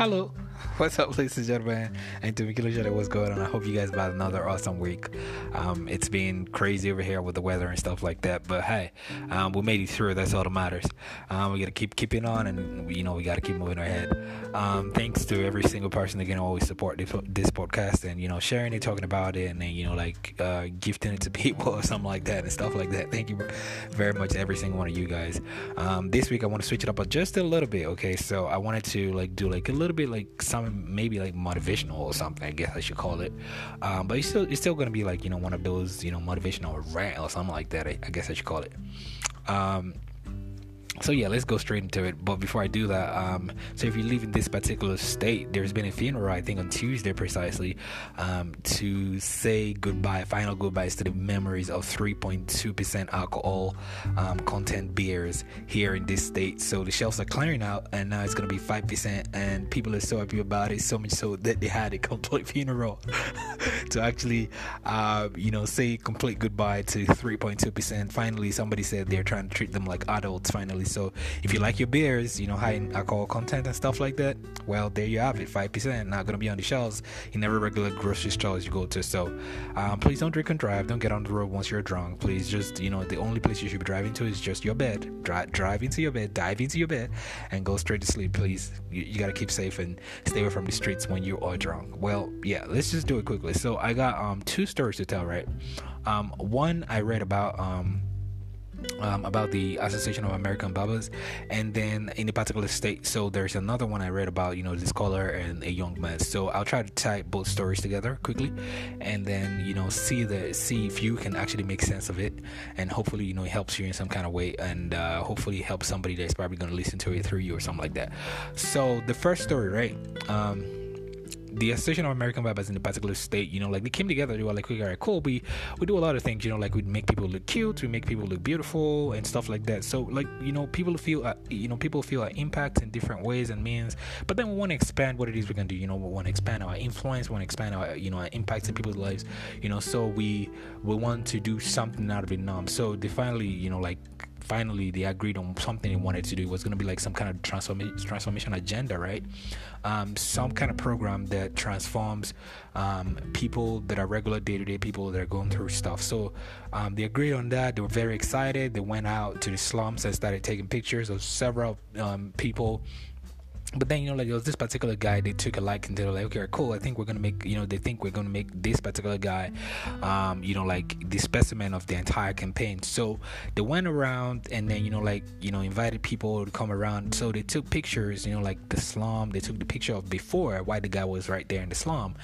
Hello. What's up, ladies and gentlemen? And to Mikilo Shada, what's going on? I hope you guys had another awesome week. Um, it's been crazy over here with the weather and stuff like that, but hey, um, we made it through. That's all that matters. Um, we gotta keep keeping on, and you know we gotta keep moving ahead. Um, thanks to every single person that can always support this, this, podcast and you know sharing it, talking about it, and then you know like uh, gifting it to people or something like that and stuff like that. Thank you very much, every single one of you guys. Um, this week I want to switch it up just a little bit. Okay, so I wanted to like do like a little bit like some maybe like motivational or something. I guess I should call it. Um, but it's still it's still gonna be like you know one of those you know motivational rant or something like that. I, I guess I should call it. Um, so yeah, let's go straight into it. But before I do that, um, so if you live in this particular state, there's been a funeral, I think on Tuesday precisely, um, to say goodbye, final goodbyes to the memories of 3.2% alcohol um, content beers here in this state. So the shelves are clearing out, and now it's gonna be 5%, and people are so happy about it, so much so that they had a complete funeral to actually, uh, you know, say complete goodbye to 3.2%. Finally, somebody said they're trying to treat them like adults. Finally so if you like your beers, you know, high in alcohol content and stuff like that, well, there you have it. 5% not going to be on the shelves in every regular grocery store you go to. So um, please don't drink and drive. Don't get on the road once you're drunk. Please just, you know, the only place you should be driving to is just your bed. Drive, drive into your bed, dive into your bed, and go straight to sleep, please. You, you got to keep safe and stay away from the streets when you are drunk. Well, yeah, let's just do it quickly. So I got um, two stories to tell, right? Um, one I read about. Um, um, about the Association of American Barbers, and then in a particular state. So there's another one I read about, you know, this color and a young man. So I'll try to tie both stories together quickly, and then you know see the see if you can actually make sense of it, and hopefully you know it helps you in some kind of way, and uh, hopefully help somebody that's probably going to listen to it through you or something like that. So the first story, right? Um, the Association of American Barbers in a particular state, you know, like they came together. They were like, "Okay, all right, cool. We we do a lot of things, you know, like we make people look cute, we make people look beautiful, and stuff like that. So, like, you know, people feel, uh, you know, people feel our impact in different ways and means. But then we want to expand what it is we're gonna do. You know, we want to expand our influence, we want to expand our, you know, our impact in people's lives. You know, so we we want to do something out of norm. So they finally, you know, like finally they agreed on something they wanted to do. It was going to be like some kind of transformation transformation agenda, right? Um, some kind of program that transforms um, people that are regular day to day people that are going through stuff. So um, they agreed on that. They were very excited. They went out to the slums and started taking pictures of several um, people but then you know like there was this particular guy they took a liking to like okay cool i think we're gonna make you know they think we're gonna make this particular guy um you know like the specimen of the entire campaign. So they went around and then you know like you know invited people to come around. So they took pictures you know like the slum they took the picture of before why the guy was right there in the slum.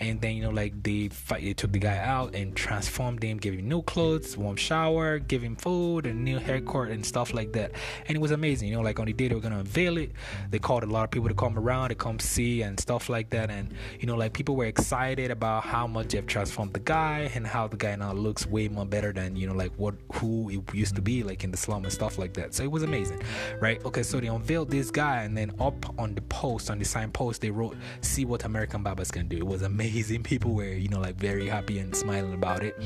And then you know like they fight they took the guy out and transformed him gave him new clothes warm shower give him food and new haircut and stuff like that. And it was amazing you know like on the day they were gonna unveil it they called a lot of people to come around to come see and stuff like that. And you know like people were excited about how much they've transformed the guy and how the guy now looks way more better than you know like what who it used to be like in the slum and stuff like that. So it was amazing right? Okay so they unveiled this guy and then up on the post on the sign post they wrote see what american barbers can do. It was amazing. People were you know like very happy and smiling about it.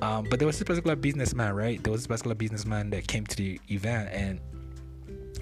Um, but there was this particular businessman right? There was this particular businessman that came to the event and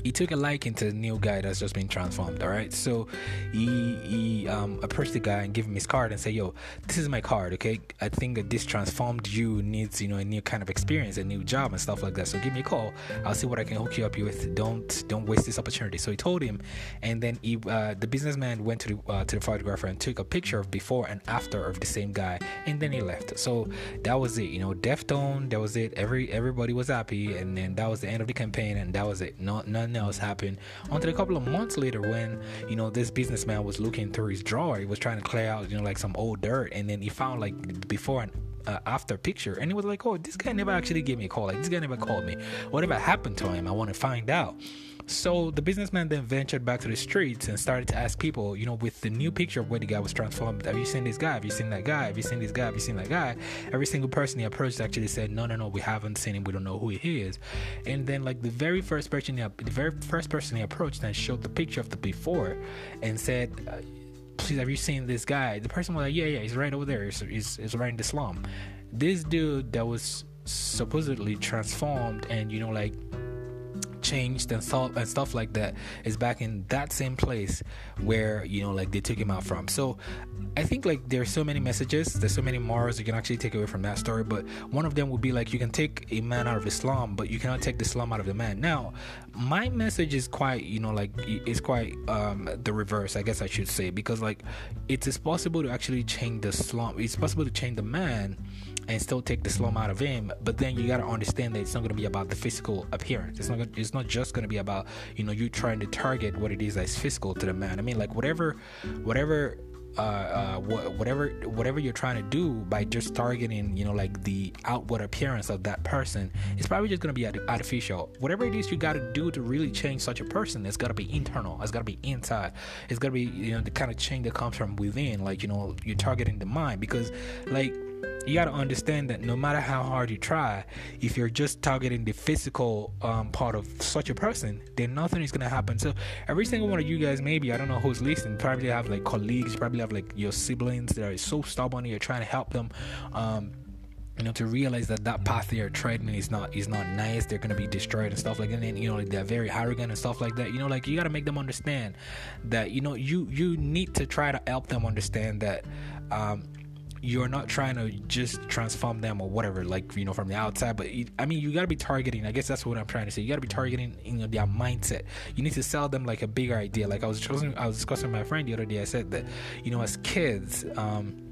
he took a liking to the new guy that's just been transformed. All right, so he he um, approached the guy and gave him his card and said, "Yo, this is my card. Okay, I think that this transformed you needs you know a new kind of experience, a new job and stuff like that. So give me a call. I'll see what I can hook you up with. Don't don't waste this opportunity." So he told him, and then he uh, the businessman went to the uh, to the photographer and took a picture of before and after of the same guy, and then he left. So that was it. You know, Deftone. That was it. Every everybody was happy, and then that was the end of the campaign, and that was it. No none nothing else happened. Until a couple of months later when you know this businessman was looking through his drawer. He was trying to clear out you know like some old dirt. And then he found like before and uh, after picture and he was like oh this guy never actually gave me a call like this guy never called me whatever happened to him i want to find out so the businessman then ventured back to the streets and started to ask people, you know, with the new picture of where the guy was transformed, have you seen this guy? Have you seen that guy? Have you seen this guy? Have you seen that guy? Every single person he approached actually said, no, no, no, we haven't seen him. We don't know who he is. And then like the very first person, he, the very first person he approached and showed the picture of the before and said, uh, please, have you seen this guy? The person was like, yeah, yeah, he's right over there. He's, he's, he's right in the slum. This dude that was supposedly transformed and, you know, like changed and stuff and stuff like that is back in that same place where you know like they took him out from. So I think like there's so many messages, there's so many morals you can actually take away from that story. But one of them would be like you can take a man out of Islam, but you cannot take the Islam out of the man. Now, my message is quite you know like it's quite um the reverse, I guess I should say, because like it is possible to actually change the Islam. It's possible to change the man and still take the slum out of him. But then you gotta understand that it's not gonna be about the physical appearance. It's not. Gonna, it's not just gonna be about you know you trying to target what it is that's physical to the man. I mean, like whatever, whatever uh, uh, whatever whatever you're trying to do by just targeting you know like the outward appearance of that person it's probably just going to be artificial whatever it is you got to do to really change such a person it's got to be internal it's got to be inside it's got to be you know the kind of change that comes from within like you know you're targeting the mind because like you got to understand that no matter how hard you try, if you're just targeting the physical um, part of such a person, then nothing is going to happen. So, every single one of you guys, maybe, I don't know who's listening, probably have like colleagues, probably have like your siblings that are so stubborn, you're trying to help them. Um, you know, to realize that that path they're treading is not is not nice. They're gonna be destroyed and stuff like that. And you know, they're very arrogant and stuff like that. You know, like you gotta make them understand that you know you you need to try to help them understand that um, you're not trying to just transform them or whatever like you know from the outside but i mean you got to be targeting i guess that's what i'm trying to say you got to be targeting you know their mindset. You need to sell them like a bigger idea. Like i was discussing i was discussing with my friend the other day i said that you know as kids um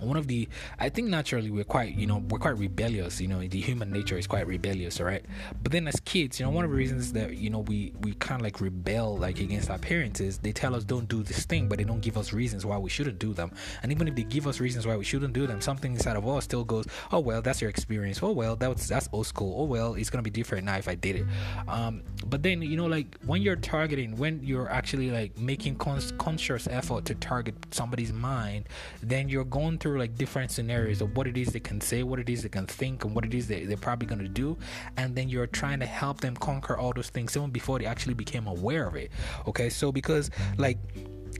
one of the i think naturally we're quite you know we're quite rebellious you know the human nature is quite rebellious right but then as kids you know one of the reasons that you know we we kind of like rebel like against our parents is they tell us don't do this thing but they don't give us reasons why we shouldn't do them. And even if they give us reasons why we shouldn't do them something inside of us still goes oh well that's your experience. Oh well that's that's old school. Oh well it's gonna be different now if i did it. Um but then you know like when you're targeting when you're actually like making cons- conscious effort to target somebody's mind then you're going through through like different scenarios of what it is they can say, what it is they can think, and what it is they, they're probably going to do. And then you're trying to help them conquer all those things even before they actually became aware of it. Okay, so because like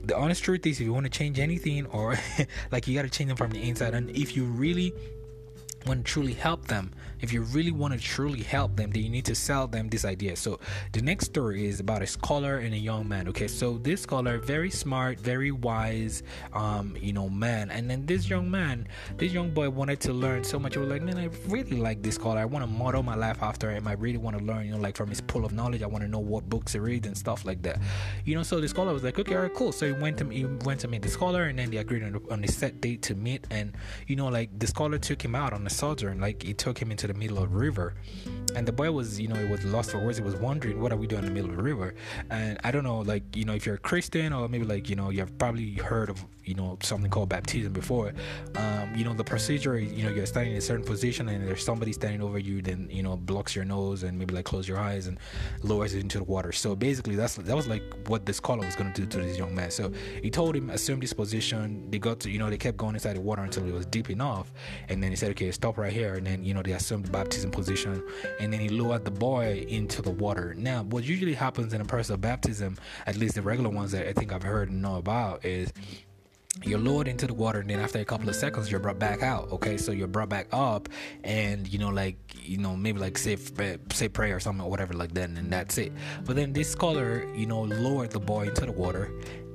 the honest truth is if you want to change anything or like you got to change them from the inside and if you really want to truly help them, if you really want to truly help them, then you need to sell them this idea. So the next story is about a scholar and a young man. Okay, so this scholar, very smart, very wise, um, you know, man, and then this young man, this young boy wanted to learn so much. He was like, man, I really like this scholar. I want to model my life after him. I really want to learn, you know, like from his pool of knowledge. I want to know what books he reads and stuff like that. You know, so the scholar was like, okay, all right, cool. So he went to he went to meet the scholar, and then they agreed on, on a set date to meet. And you know, like the scholar took him out on a sojourn, like it took him into the middle of the river. And the boy was you know he was lost for words. He was wondering what are we doing in the middle of the river? And i don't know like you know if you're a christian or maybe like you know you've probably heard of you know something called baptism before. Um, you know the procedure you know you're standing in a certain position and there's somebody standing over you then you know blocks your nose and maybe like close your eyes and lowers it into the water. So basically that's that was like what this scholar was going to do to this young man. So he told him assume this position. They got to you know they kept going inside the water until it was deep enough. And then he said okay stop right here. And then you know they assumed the baptism position. And then he lowered the boy into the water. Now what usually happens in a person of baptism at least the regular ones that i think i've heard and know about is you're lowered into the water and then after a couple of seconds you're brought back out okay? So you're brought back up and you know like you know maybe like say eh, say prayer or something or whatever like that and that's it. But then this scholar you know lowered the boy into the water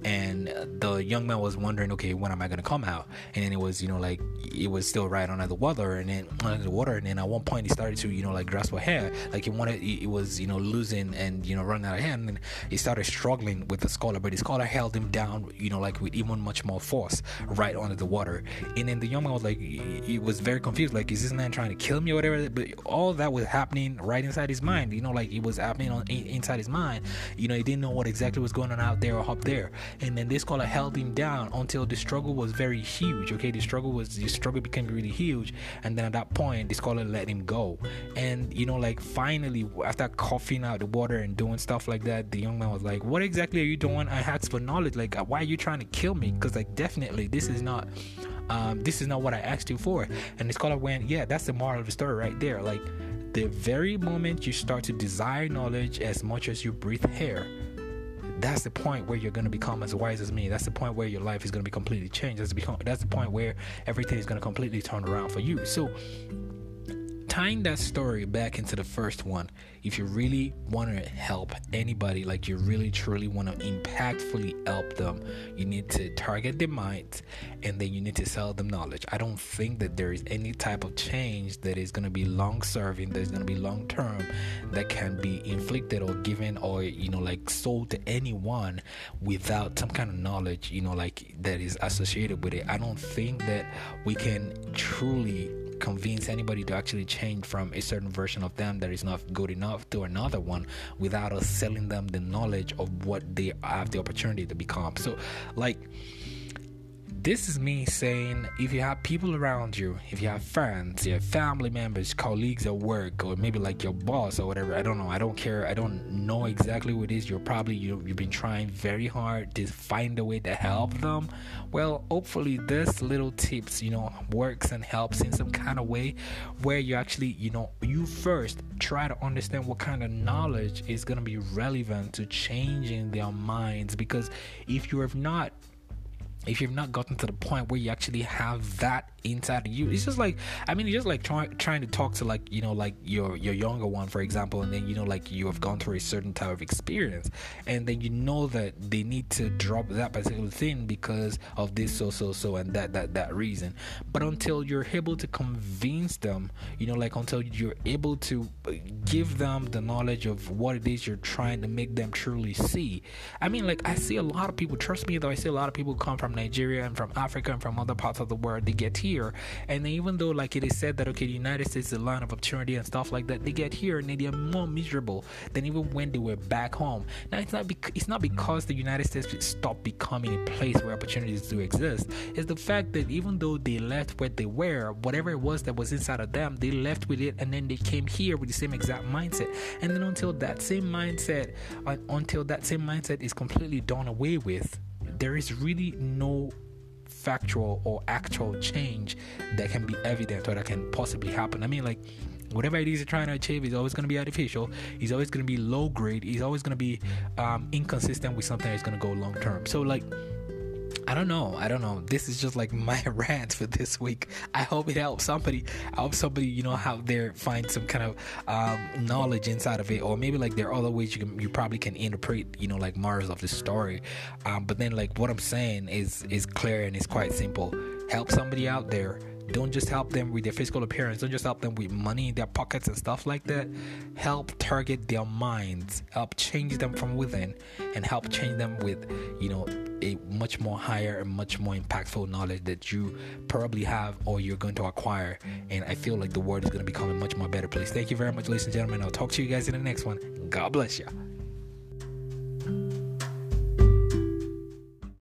and the young man was wondering, okay, when am I gonna come out? And then it was, you know, like it was still right under the water, and then under the water, and then at one point he started to, you know, like grasp for hair, like he wanted, it was, you know, losing and you know running out of hand, and he started struggling with the scholar, but the scholar held him down, you know, like with even much more force, right under the water, and then the young man was like, he was very confused, like, is this man trying to kill me or whatever? But all that was happening right inside his mind, you know, like it was happening on inside his mind, you know, he didn't know what exactly was going on out there or up there and then this caller held him down until the struggle was very huge okay? The struggle was the struggle became really huge. And then at that point this caller let him go. And you know like finally after coughing out the water and doing stuff like that the young man was like what exactly are you doing? I asked for knowledge. Like why are you trying to kill me? Because like definitely this is not um, this is not what I asked you for. And the scholar went, yeah, that's the moral of the story right there. Like the very moment you start to desire knowledge as much as you breathe air, that's the point where you're going to become as wise as me. That's the point where your life is going to be completely changed. That's, become, that's the point where everything is going to completely turn around for you. So, tying that story back into the first one, if you really want to help anybody, like you really truly want to impactfully help them, you need to target their minds and then you need to sell them knowledge. I don't think that there is any type of change that is going to be long serving, that is going to be long term, that can be inflicted or given or, you know, like sold to anyone without some kind of knowledge, you know, like that is associated with it. I don't think that we can truly convince anybody to actually change from a certain version of them that is not good enough to another one without us selling them the knowledge of what they have the opportunity to become. So, like, this is me saying if you have people around you, if you have friends, you have family members, colleagues at work, or maybe like your boss or whatever, I don't know, I don't care, I don't know exactly what it is. You're probably you, you've been trying very hard to find a way to help them. Well, hopefully this little tips, you know, works and helps in some kind of way where you actually, you know, you first try to understand what kind of knowledge is going to be relevant to changing their minds because if you have not if you've not gotten to the point where you actually have that inside of you it's just like i mean it's just like trying trying to talk to like you know like your your younger one for example and then you know like you have gone through a certain type of experience and then you know that they need to drop that particular thing because of this so so so and that that that reason. But until you're able to convince them you know like until you're able to uh, give them the knowledge of what it is you're trying to make them truly see. I mean like i see a lot of people trust me though i see a lot of people come from nigeria and from africa and from other parts of the world they get here. And even though like it is said that okay, the United States is a land of opportunity and stuff like that, they get here and they are more miserable than even when they were back home. Now it's not bec- it's not because the United States stopped becoming a place where opportunities do exist. It's the fact that even though they left where they were, whatever it was that was inside of them, they left with it and then they came here with the same exact mindset. And then until that same mindset, uh, until that same mindset is completely done away with, there is really no factual or actual change that can be evident or that can possibly happen. I mean, like, whatever it is you're trying to achieve is always going to be artificial. He's always going to be low grade. He's always going to be um, inconsistent with something that's going to go long term. So, like, I don't know. I don't know. This is just like my rant for this week. I hope it helps somebody. I hope somebody, you know, out there find some kind of um, knowledge inside of it, or maybe like there are other ways you can, you probably can interpret, you know, like Mars of the story. Um, but then like what I'm saying is is clear and it's quite simple. Help somebody out there don't just help them with their physical appearance. Don't just help them with money in their pockets and stuff like that. Help target their minds. Help change them from within, and help change them with, you know, a much more higher and much more impactful knowledge that you probably have or you're going to acquire. And I feel like the world is going to become a much more better place. Thank you very much, ladies and gentlemen. I'll talk to you guys in the next one. God bless you.